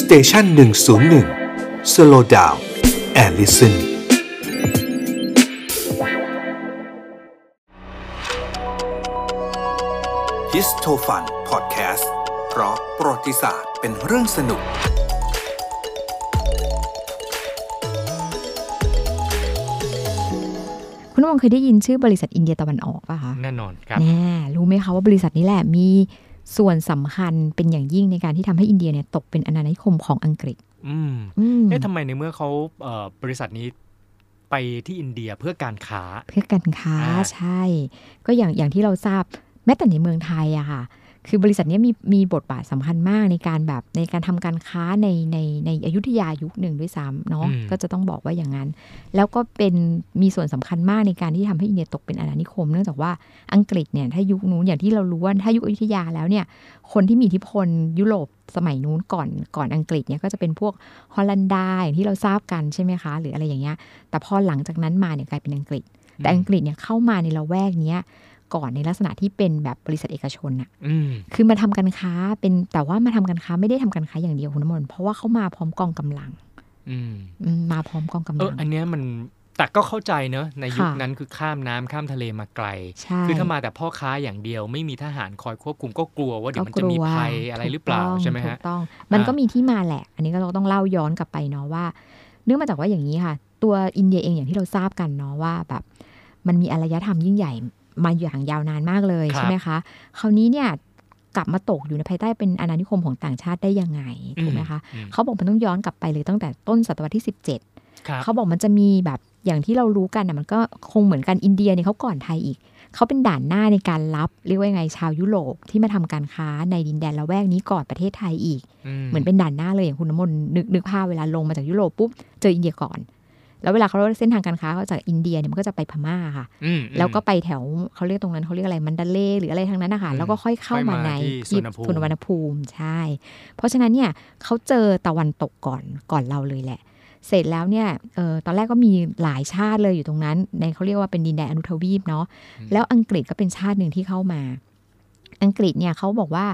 station หนึ่งศูนย์หนึ่ง slow down and listen Histofun Podcast เพราะประวัติศาสตร์เป็นเรื่องสนุกคุณน้ำมนต์เคยได้ยินชื่อบริษัทอินเดียตะวันออกป่ะคะ แน่นอนครับ แน่รู้ไหมคะว่าบริษัทนี้แหละมี ส่วนสำคัญเป็นอย่างยิ่งในการที่ทำให้อินเดียเนี่ยตกเป็นอาณานิคมของอังกฤษ อืมอืมเอ๊ะทำไมในเมื่อเขาเอ่อบริษัทนี้ไปที่อินเดียเพื่อการค้า เพื่อการค้าอ่าใช่ ก็อย่างอย่างที่เราทราบแม้แต่ในเมืองไทยอะค่ะ คือบริษัทเนี้ยมีมีบทบาทสำคัญมากในการแบบในการทำการค้าในในในอยุธยายุคหนึ่งด้วยซ้ำเนาะอืมก็จะต้องบอกว่าอย่างนั้น แล้วก็เป็นมีส่วนสำคัญมากในการที่ทำให้อินเดียตกเป็นอาณานิคม เนื่องจากว่าอังกฤษเนี่ยถ้ายุคนู้นอย่างที่เรารู้ว่าถ้ายุคอยุธยาแล้วเนี่ยคนที่มีอิทธิพลยุโรปสมัยนู้นก่อนก่อนอังกฤษเนี่ยก็จะเป็นพวกฮอลแลนดาอย่างที่เราทราบกันใช่ไหมคะ หรืออะไรอย่างเงี้ยแต่พอหลังจากนั้นมาเนี่ยกลายเป็นอังกฤษ แต่อังกฤษเนี่ยเข้ามาในละแวกเนี้ย ก่อนในลักษณะที่เป็นแบบบริษัทเอกชนอะอืมคือมาทำการค้าเป็นแต่ว่ามาทำการค้าไม่ได้ทำการค้าอย่างเดียวคุณน้ำมนต์เพราะว่าเขามาพร้อมกองกำลังอืมอืมมาพร้อมกองกำเอลัองอันเนี้ยมันแต่ก็เข้าใจเนอะในยุคค่ะนั้นคือข้ามน้ำข้ามทะเลมาไกลใช่คือถ้ามาแต่พ่อค้าอย่างเดียว ไม่มีทหารคอยควบคุมก็กลัวว่าเดี๋ยวมันจะมีก็กลัวภัยอะไรหรือเปล่าถูกต้องใช่ไหมถูฮะกต้องมันอ่าก็มีที่มาแหละ อันนี้ก็เราต้องเล่าย้อนกลับไปเนาะว่า เนื่องมาจากว่าอย่างนี้ค่ะ ตัวอินเดียเองอย่างที่เราทราบกันเนาะว่าแบบ มันมีอารยธรรมยิ่งใหญ่ มาอย่างยาวนานมากเลยครับใช่ไหมคะคราวนี้เนี่ยกลับมาตกอยู่ในภายใต้เป็นอาณานิคมของต่างชาติได้ยังไงถูกไหมคะอืมเขาบอกมันต้องย้อนกลับไปเลยตั้งแต่ต้นศตวรรษที่ 17ครับเขาบอกมันจะมีแบบอย่างที่เรารู้กันนะมันก็คงเหมือนกันอินเดียเนี่ยเขาก่อนไทยอีกเขาเป็นด่านหน้าในการรับเรียกว่ายังไงชาวยุโรปที่มาทำการค้าในดินแดนละแวกนี้ก่อนประเทศไทยอีก เหมือนเป็นด่านหน้าเลยอย่างคุณน้ำมนต์นึกนึกภาพเวลาลงมาจากยุโรปปุ๊บเจออินเดียก่อน แล้วเวลาเขาเส้นทางการค้าเขาจากอินเดียเนี่ยมันก็จะไปพม่าค่ะอืมแล้วก็ไปแถวเขาเรียกตรงนั้นเขาเรียกอะไรมันดาเล่หรืออะไรทางนั้นนะคะอืมแล้วก็ค่อยเข้ามาค่อยมาในที่สุวรรณภูมิสุวรรณภูมิใช่ เพราะฉะนั้นเนี่ยเขาเจอตะวันตกก่อนก่อนเราเลยแหละ เสร็จแล้วเนี่ยเออตอนแรกก็มีหลายชาติเลยอยู่ตรงนั้น ในเขาเรียกว่าเป็นดินแดนอนุทวีปเนาะแล้วอังกฤษก็เป็นชาติหนึ่งที่เข้ามา อังกฤษเนี่ยเขาบอกว่า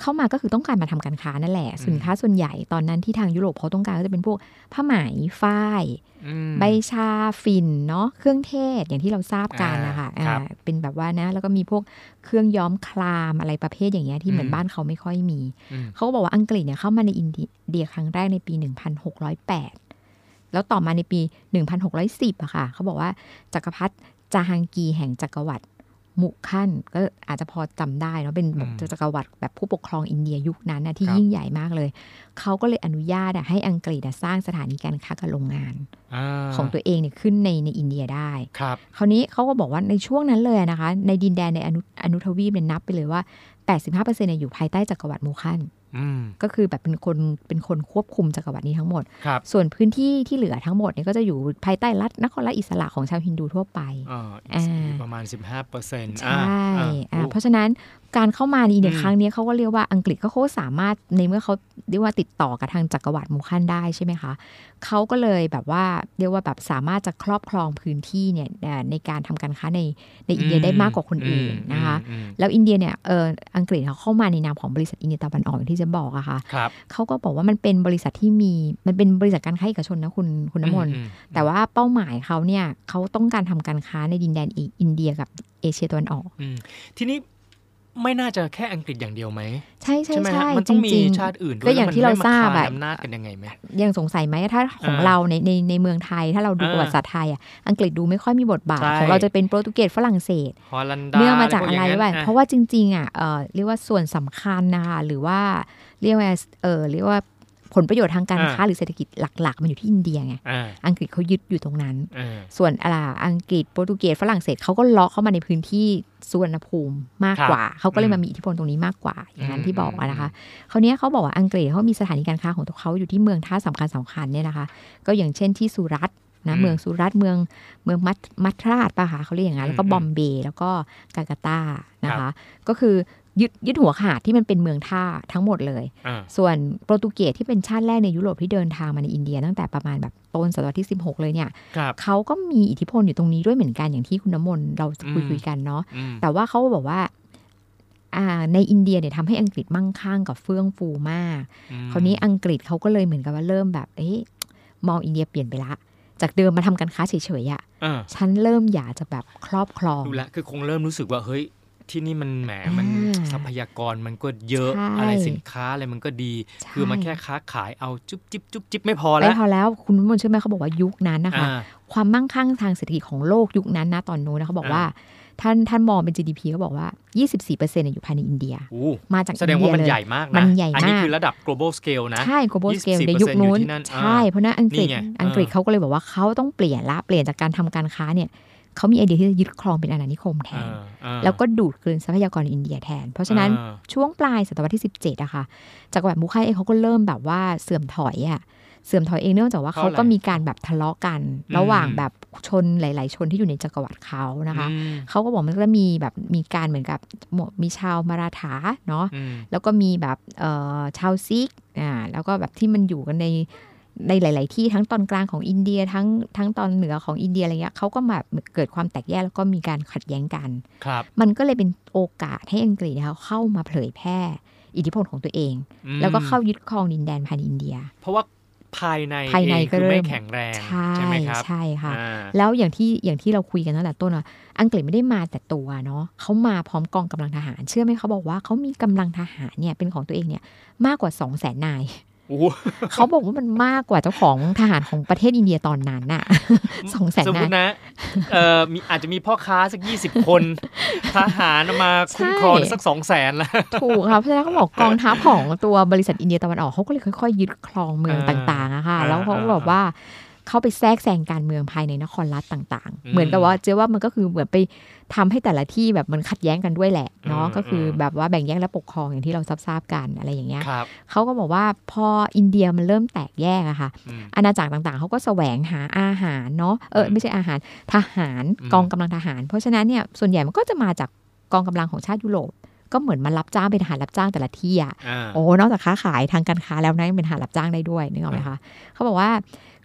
เข้ามาก็คือต้องการมาทำการค้านั่นแหละ สินค้าส่วนใหญ่ตอนนั้นที่ทางยุโรปเขาต้องการก็จะเป็นพวกผ้าไหมฝ้ายอืมใบชาฝิ่นเนาะเครื่องเทศอย่างที่เราทราบกันอ่านนะคะครับอ่าเป็นแบบว่านะแล้วก็มีพวกเครื่องย้อมคลามอะไรประเภทอย่างเงี้ยที่เหมือนอืมบ้านเขาไม่ค่อยมีอืมเขาก็บอกว่าอังกฤษเนี่ยเข้ามาในอินเดียครั้งแรกในปี 1608 แล้วต่อมาในปี 1610อะค่ะเขาบอกว่าจักรพรรดิจาฮังกีแห่งจักรวรรดิ มุขันก็อาจจะพอจำได้เนาะเป็นแบบอืมจักรวรรดิแบบผู้ปกครองอินเดียยุคนั้นนะที่ครับยิ่งใหญ่มากเลย เขาก็เลยอนุญาตอะให้อังกฤษอะสร้างสถานีการค้ากับโรงงานาของตัวเองเนี่ยขึ้นในในอินเดียได้ครับคราวนี้เขาก็บอกว่าในช่วงนั้นเลยนะคะ ในดินแดนในอนุอนุทวีปเนี่ยนับไปเลยว่า 85%เนี่ยอยู่ภายใต้จักรวรรดิมูคันอืม ก็คือแบบเป็นคนเป็นคนควบคุมจักรวรรดินี้ทั้งหมดครับส่วนพื้นที่ที่เหลือทั้งหมดเนี่ยก็จะอยู่ภายใต้รัฐนครรัฐอิสระของชาวฮินดูทั่วไปอ่าอ่าประมาณ 15เปอร์เซ็นต์ใช่อ่าเพราะฉะนั้น การเข้ามาในอินเดียอืมครั้งนี้เขาก็เรียกว่าอังกฤษก็เขาสามารถในเมื่อเขาเรียกว่าติดต่อกับทางจักรวรรดิมูคันได้ใช่ไหมคะเขาก็เลยแบบว่าเรียกว่าแบบสามารถจะครอบครองพื้นที่เนี่ยเอ่อในการทำการค้าในในอินเดียได้มากกว่าคนอื่นนะคะอืมแล้วอินเดียเนี่ยเอออังกฤษเขาเข้ามาในนามของบริษัทอินเดียตะวันออกอย่างที่จะบอกอะค่ะครับเขาก็บอกว่ามันเป็นบริษัทที่มีมันเป็นบริษัทการค้าเอกชนนะคุณคุณน้ำมนต์อือืแต่ว่าเป้าหมายเขาเนี่ยเขาต้องการทำการค้าในดินแดนอิอินเดียกับเอเชียตะวันออกอืมทีนี้ ไม่น่าจะแค่อังกฤษอย่างเดียวไหมใช่ใช่ไหมฮะใช่มันจต้องมีริงชาติอื่นด้วยก็อย่างที่เราทราบอะอะอำนาจกันยังไงไหมๆยังสงสัยไหมถ้าของอ่าเราในในในเมืองไทย ถ้าเราดูอ่าประวัติศาสตร์ไทยอะอังกฤษดูไม่ค่อยมีบทบาทใช่ของเราจะเป็นโปรตุเกสฝรั่งเศสฮอลันดาเนื่องมาจากอะไรพวรู้ย่งป่ะนั้นเพราะว่าจริง ๆอะเออเรียกว่าส่วนสำคัญนะคะหรือว่าเรียกว่าเออเรียกว่า ผลประโยชน์ทางการค้าหรือเศรษฐกิจหลัก ๆ มันอยู่ที่อินเดียไงอ่าอังกฤษเขายึดอยู่ตรงนั้นอ่าส่วนอะไรอังกฤษโปรตุเกสฝรั่งเศสเขาก็เลาะเข้ามาในพื้นที่สุวรรณภูมิมากกว่า เขาก็เลยมามีอิทธิพลตรงนี้มากกว่า อย่างนั้นที่บอกอะนะคะคราวเนี้ยเขาบอกว่าอังกฤษเขามีสถานีการค้าของตัวเขาอยู่ที่เมืองท่าสำคัญสำคัญเนี่ยนะคะ ก็อย่างเช่นที่สุรัตน์นะเมืองสุรัตน์เมืองเมืองมัตมัทราชป่ะคะเขาเรียกอย่างนั้นแล้วก็บอมเบย์แล้วก็กาลกัตตานะคะ ก็คือ ยึดยึดหัวหาดที่มันเป็นเมืองท่าทั้งหมดเลยอ่าส่วนโปรตุเกสที่เป็นชาติแรกในยุโรปที่เดินทางมาในอินเดียตั้งแต่ประมาณแบบต้นศตวรรษที่ 16 เลยเนี่ยครับเขาก็มีอิทธิพลอยู่ตรงนี้ด้วยเหมือนกันอย่างที่คุณน้ำมนต์เราคุยอืมคุยกันเนาะอืมแต่ว่าเขาบอกว่าอ่าในอินเดียเนี่ยทำให้อังกฤษมั่งคั่งกับเฟื่องฟูมากอืมคราวนี้อังกฤษเขาก็เลยเหมือนกับว่าเริ่มแบบเอ๊ะมองอินเดียเปลี่ยนไปละจากเดิมมาทำการค้าเฉยๆอะ่ะอ่าฉันเริ่มอยากจะแบบครอบครอง ดูแลวคือคงเริ่มรู้สึกว่า เฮ้ย ที่นี่มันแหมมันอ่าทรัพยากรมันก็เยอะใช่อะไรสินค้าอะไรมันก็ดีใช่คือมันแค่ค้าขายเอาจุ๊บจิ๊บจุ๊บจิ๊บไม่พอไม่แล้วพอแล้วคุณมนต์เชื่อไหมเขาบอกว่ายุคนั้นนะคะอ่าความมั่งคั่งทางเศรษฐกิจของโลกยุคนั้นนะตอนนู้นนะเขาบอกอ่าว่าท่านท่านมองเป็น GDP เขาบอกว่า 24%เนี่ยอยู่ภายในอินเดียโอ้มาจากแสดงว่ามันอิเยเลยใหญ่มากนะ มันใหญ่อันี้มากคือระดับ global scale นะ ใช่ global scale 24%ในยุคนู้นอยู่ที่นั่นใช่อ่าเพราะฉะนั้นอังกฤษนี่ไงอังกฤษเออเขาก็เลยบอกว่าเขาต้องเปลี่ยนละ เปลี่ยนจากการทำการค้าเนี่ย เขามีไอเดียที่จะยึดครองเป็นอาณานิคมแทอ่านอ่าแล้วก็ดูดกลืนทรัพยากรอินเดียแทน เพราะฉะนั้นอ่าช่วงปลายศตวรรษที่ 17อะค่ะจักรวรรดิมุฆายเองเขาก็เริ่มแบบว่าเสื่อมถอยอะเสื่อมถอยเองเนื่องจากว่าเพราะเขาอะไรก็มีการแบบทะเลาะกันอืมระหว่างแบบชนหลาย ๆ ชนที่อยู่ในจักรวรรดิเขานะคะอืมเขาก็บอกมันก็จะมีแบบมีการเหมือนกับมีชาวมาราถาเนาะอืมแล้วก็มีแบบเอ่อชาวซิกอ่าแล้วก็แบบที่มันอยู่กันใน ในหลาย ๆ ที่ทั้งตอนกลางของอินเดียทั้งทั้งตอนเหนือของอินเดียอะไรเงี้ยเขาก็แบบเกิดความแตกแยกแล้วก็มีการขัดแย้งกันครับมันก็เลยเป็นโอกาสให้อังกฤษเขาเข้ามาเผยแพร่อิทธิพลของตัวเองอืมแล้วก็เข้ายึดครองดินแดนภายในอินเดีย เพราะว่าภายในภายในเองก็คือเริ่ไม่มแข็งแรงใช่ใช่ไหมครับใช่ค่ะอ่าแล้วอย่างที่อย่างที่เราคุยกันตั้งแต่ต้นว่าอังกฤษไม่ได้มาแต่ตัวเนาะเขามาพร้อมกองกำลังทหาร เชื่อไหมเขาบอกว่าเขามีกำลังทหารเนี่ยเป็นของตัวเองเนี่ยมากกว่า 2 0 0แสนนายโอ้โห เขาบอกว่ามันมากกว่าเจ้าของทหารของประเทศอินเดียตอนนั้นน่ะสองแสนสมมนายตินะเอ่อมีอาจจะมีพ่อค้าสักยี่สิบคน ทหารมาคุ้มครองใช่สักสองแสนแล้วถูกค่ะเพราะฉะนั้นเขาบอกกองทัพของตัวบริษัทอินเดียตะวันออกเขาก็เลยค่อยๆยึดครองเมืองอ่าต่างๆอะค่ะอ่าแล้วเขาก็แบบว่า เข้าไปแทรกแซงการเมืองภายในนครรัฐต่างอืๆมเหมือนกับว่าเจ๊ว่ามันก็คือเหมือนไปทำให้แต่ละที่แบบมันขัดแย้งกันด้วยแหละเนาะอืมก็คืออมแบบว่าแบ่งแยกและปกครองอย่างที่เราทราบๆกันอะไรอย่างเงี้ยครับเขาก็บอกว่าพออินเดียมันเริ่มแตกแยกอะค่ะอืมอาณาจักรต่างๆเขาก็แสวงหาอาหารเนาะเอออืมไม่ใช่อาหารทหารอืมกองกำลังทหาร เพราะฉะนั้นเนี่ยส่วนใหญ่มันก็จะมาจากกองกำลังของชาติยุโรปก็เหมือนมารับจ้างเป็นทหารรับจ้างแต่ละที่อะอ่าโอ้ นอกจากค้าขายทางการค้าแล้วนะยังเป็นทหารรับจ้างได้ด้วยนึกออกไหมคะ เขาบอกว่า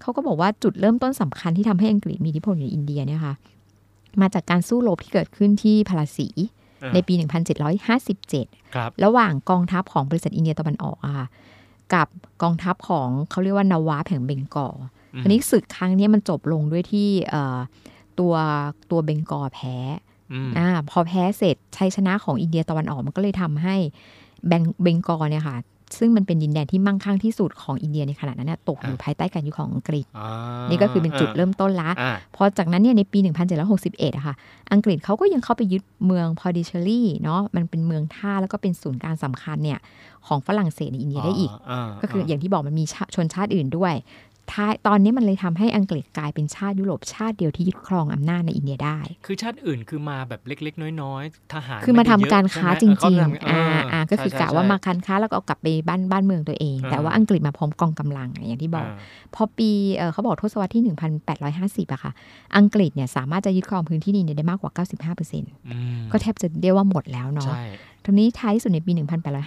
เขาก็บอกว่าจุดเริ่มต้นสำคัญที่ทำให้อังกฤษมีอิทธิพลอยู่ในอินเดียเนี่ยค่ะมาจากการสู้รบที่เกิดขึ้นที่พาราสีอ่าในปี 1757ครับระหว่างกองทัพของบริษัทอินเดียตะวันออกอะค่ะกับกองทัพของเขาเรียกว่านาวาแห่งเบงกอลอืมอันนี้ศึกครั้งเนี้ยมันจบลงด้วยที่เอ่อตัวตัวเบงกอลแพ้อืมอ่าพอแพ้เสร็จชัยชนะของอินเดียตะวันออกมันก็เลยทำให้แบงเบงกอลเนี่ยค่ะ ซึ่งมันเป็นดินแดนที่มั่งคั่งที่สุดของอินเดียในขณะนั้นนะตกอยู่ภายใต้การยึดของอังกฤษอ่านี่ก็คือเป็นจุดเริ่มต้นละอ่าพอจากนั้นเนี่ยในปี 1761อะค่ะ อังกฤษเขาก็ยังเข้าไปยึดเมืองพอดิเชอรี่เนาะมันเป็นเมืองท่าแล้วก็เป็นศูนย์กลารสำคัญเนี่ยของฝรั่งเศสในอินเดียได้อีกาก็คืออย่างที่บอกมันมีชาชนชาติอื่นด้วย ท้ายตอนนี้มันเลยทำให้อังกฤษกลายเป็นชาติยุโรปชาติเดียวที่ยึดครองอำนาจในอินเดียได้ คือชาติอื่นคือมาแบบเล็ก ๆ น้อยๆทหารคือมาทำไได้เยะการค้าใช่จไหมริงเขทำๆอ่าอ่าก็คือกะว่ามาใช่การค้าแล้วก็เอากลับไปบ้านบ้านเมืองตัวเองอ่าแต่ว่าอังกฤษมาพร้อมกองกำลังอย่างที่บอกาพอปีเอ่อเขาบอกทศวรรษที่ 1850อะค่ะ อังกฤษเนี่ยสามารถจะยึดครองพื้นที่นี้ได้มากกว่า 95%อืมก็แทบจะเรียกว่าหมดแล้วเนาะใช่ทีนี้ท้ายที่สุดในปี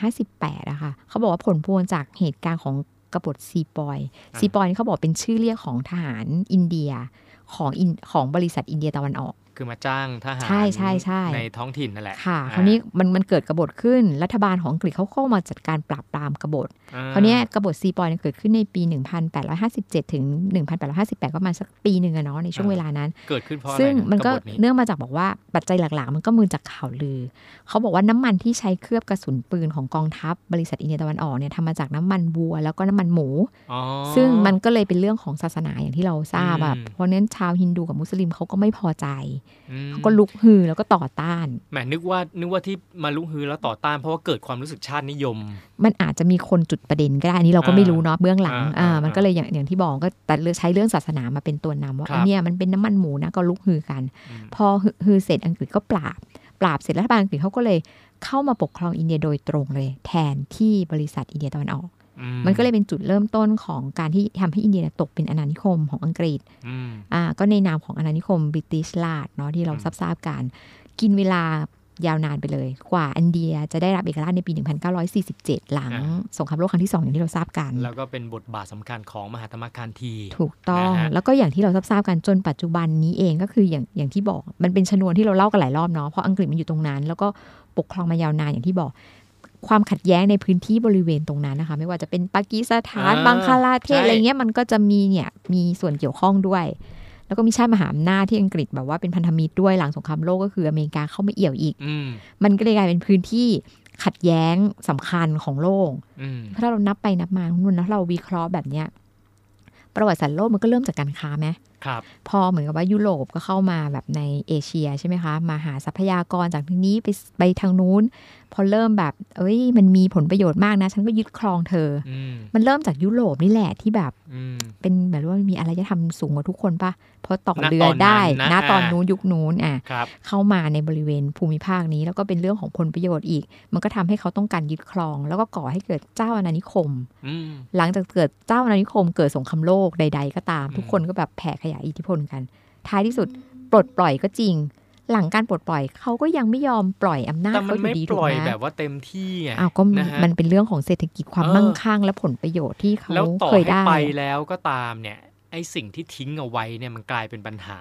1858อะค่ะเขาบอกว่าผลพวงจากเหตุการณ์ของ กบฏซีปอยอ่าซีปอยนี่เขาบอกเป็นชื่อเรียกของทหารอินเดียของอินของบริษัทอินเดียตะวันออก คือมาจ้างทหารใช่ใช่ใช่ในท้องถิ่นนั่นแหละค่ะอ่คราวนี้มันมันเกิดกบฏขึ้น รัฐบาลของอังกฤษเขาเข้ามาจัดการปราบปรามกบฏอ่คราวเนี้ยกบฏซีปอยเนี่ยเกิดขึ้นในปี 1857 ถึง 1858 ก็ประมาณสักปีหนึ่งอะเนาะในช่วงเวลานั้น เกิดขึ้นเพราะอะไรซึ่งมันก็บฏนี้เนื่องมาจากบอกว่าปัจจัยหลักๆ มันก็มือจากข่าวลือ เขาบอกว่าน้ำมันที่ใช้เคลือบกระสุนปืนของกองทัพบริษัทอินเดียตะวันออกเนี่ยทำมาจากน้ำมันวัว แล้วก็น้ำมันหมูอ๋อซึ่งมันก็เลยเป็นเรื่องของศาสนาอย่างที่เราทราบแบบอืมเพราะฉะนั้นชาวฮินดูกับมุสลิมเขาก็ไม่พอใจอืมเขาก็ลุกฮือแล้วก็ต่อต้านแหมนึกว่านึกว่าที่มาลุกฮือแล้วต่อต้าน เพราะว่าเกิดความรู้สึกชาตินิยม มันอาจจะมีคนจุดประเด็นก็ได้อันนี้เราก็ไม่รู้เนาะเบื้องหลังอ่าอ่าอ่ามันก็เลยอย่างอย่างที่บอกก็แต่เลือกใช้เรื่องศาสนามาเป็นตัวนำว่าครับอันเนี้ยมันเป็นน้ำมันหมูนะก็ลุกฮือกันอืมพอฮือฮือเสร็จอังกฤษก็ปราบ ปราบเสร็จรัฐบาลอังกฤษเขาก็เลยเข้ามาปกครองอินเดียโดยตรงเลย แทนที่บริษัทอินเดียตะวันออกอื มันก็เลยเป็นจุดเริ่มต้นของการที่ทำให้อินเดียเนี่ยตกเป็นอาณานิคมของอังกฤษอืมอ่าก็ในนามของอาณานิคมบริติชราชเนาะที่เราอืมทราบทราบๆกัน กินเวลายาวนานไปเลย กว่าอินเดียจะได้รับเอกราชในปี 1947 หลังอ่าสงครามโลกครั้งที่สองอย่างที่เราทราบกัน แล้วก็เป็นบทบาทสำคัญของมหาธรรมคานที ถูกต้องนะฮะแล้วก็อย่างที่เราทราบๆกันจนปัจจุบันนี้เองก็คืออย่างอย่างที่บอก มันเป็นชนวนที่เราเล่ากันหลายรอบเนาะเพราะอังกฤษมันอยู่ตรงนั้น แล้วก็ปกครองมายาวนานอย่างที่บอก ความขัดแย้งในพื้นที่บริเวณตรงนั้นนะคะ ไม่ว่าจะเป็นปากีสถานอ่าบังคลาเทศใช่อะไรเงี้ยมันก็จะมีเนี่ยมีส่วนเกี่ยวข้องด้วย แล้วก็มีชาติมหาอำนาจที่อังกฤษแบบว่าเป็นพันธมิตรด้วยหลังสงครามโลกก็คืออเมริกาเข้ามาเอี่ยวอีกอืมมันก็เลยกลายเป็นพื้นที่ขัดแย้งสำคัญของโลกอืมถ้าเรานับไปนับมาคุณนุ่นนะถ้าเราวิเคราะห์แบบเนี้ยประวัติศาสตร์โลกมันก็เริ่มจากการค้าไหมครับ พอเหมือนกับว่ายุโรปก็เข้ามาแบบในเอเชียใช่ไหมคะ มาหาทรัพยากรจากทางนี้ไปไปทางนู้น พอเริ่มแบบ เอ้ย มันมีผลประโยชน์มากนะ ฉันก็ยึดครองเธออืมมันเริ่มจากยุโรปนี่แหละที่แบบอืมเป็นแบบว่ามีอารยธรรมสูงกว่าทุกคนปะเพราะต่อณเรือตอนนั้นได้นะนะตอนอ่านู้นยุคนู้นอะครับเข้ามาในบริเวณภูมิภาคนี้ แล้วก็เป็นเรื่องของผลประโยชน์อีก มันก็ทำให้เขาต้องการยึดครอง แล้วก็ก่อให้เกิดเจ้าอาณานิคมอืมหลังจากเกิดเจ้าอาณานิคม เกิดสงครามโลกใด ๆ ก็ตามอืมทุกคนก็แบบแผ่ขยายอิทธิพลกัน ท้ายที่สุดปลดปล่อยก็จริง หลังการปลดปล่อยเขาก็ยังไม่ยอมปล่อยอำนาจแต่มัเขานอไม่ยู่ดีปถูกล่อยไหมแบบว่าเต็มที่ไงอ้าวก็นะฮะมันเป็นเรื่องของเศรษฐกิจความเออมั่งคั่งและผลประโยชน์ที่เขาแล้วต่อเคยให้ได้ไปแล้วก็ตามเนี่ยไอสิ่งที่ทิ้งเอาไว้เนี่ยมันกลายเป็นปัญหา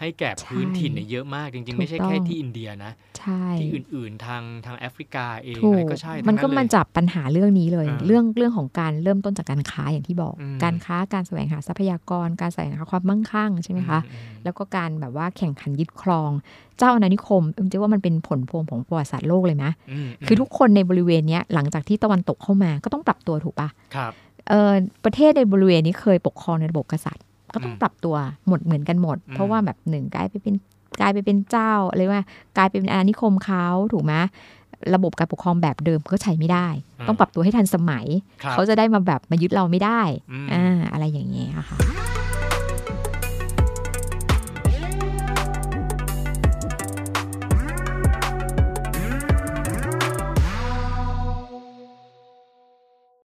ให้แก่พื้นถิ่นเนี่ยเยอะมากจริง ๆ ไม่ใช่แค่ที่อินเดียนะใช่ที่อื่นๆทางทางแอฟริกาเองถูอะไรกก็ใช่ มันก็ทั้งมาเลยจับปัญหาเรื่องนี้เลยอ่าเรื่องเรื่องของการเริ่มต้นจากการค้าอย่างที่บอกอืมการค้าการแสวงหาทรัพยากร การแสวงหาความมั่งคั่งใช่ไหมคะอืมแล้วก็การแบบว่าแข่งขันยึดครอง เจ้าอาณานิคมเอ็มจะว่ามันเป็นผลพวงของประวัติศาสตร์โลกเลยนะอืมคือทุกคนในบริเวณเนี้ยหลังจากที่ตะวันตกเข้ามาก็ต้องปรับตัวถูกปะครับเออประเทศในบริเวณนี้เคยปกครองในระบบกษัตริย์ ก็ต้องอืมปรับตัวหมดเหมือนกันหมดอืมเพราะว่าแบบหนึ่งกลายไปเป็นกลายไปเป็นเจ้าอะไรว่ากลายไปเป็นอาณานิคมเขาถูกไหมระบบการปกครองแบบเดิมก็ใช้ไม่ได้ ต้องปรับตัวให้ทันสมัยครับเขาจะได้มาแบบมายึดเราไม่ได้อืมอ่าอะไรอย่างเงี้ยค่ะ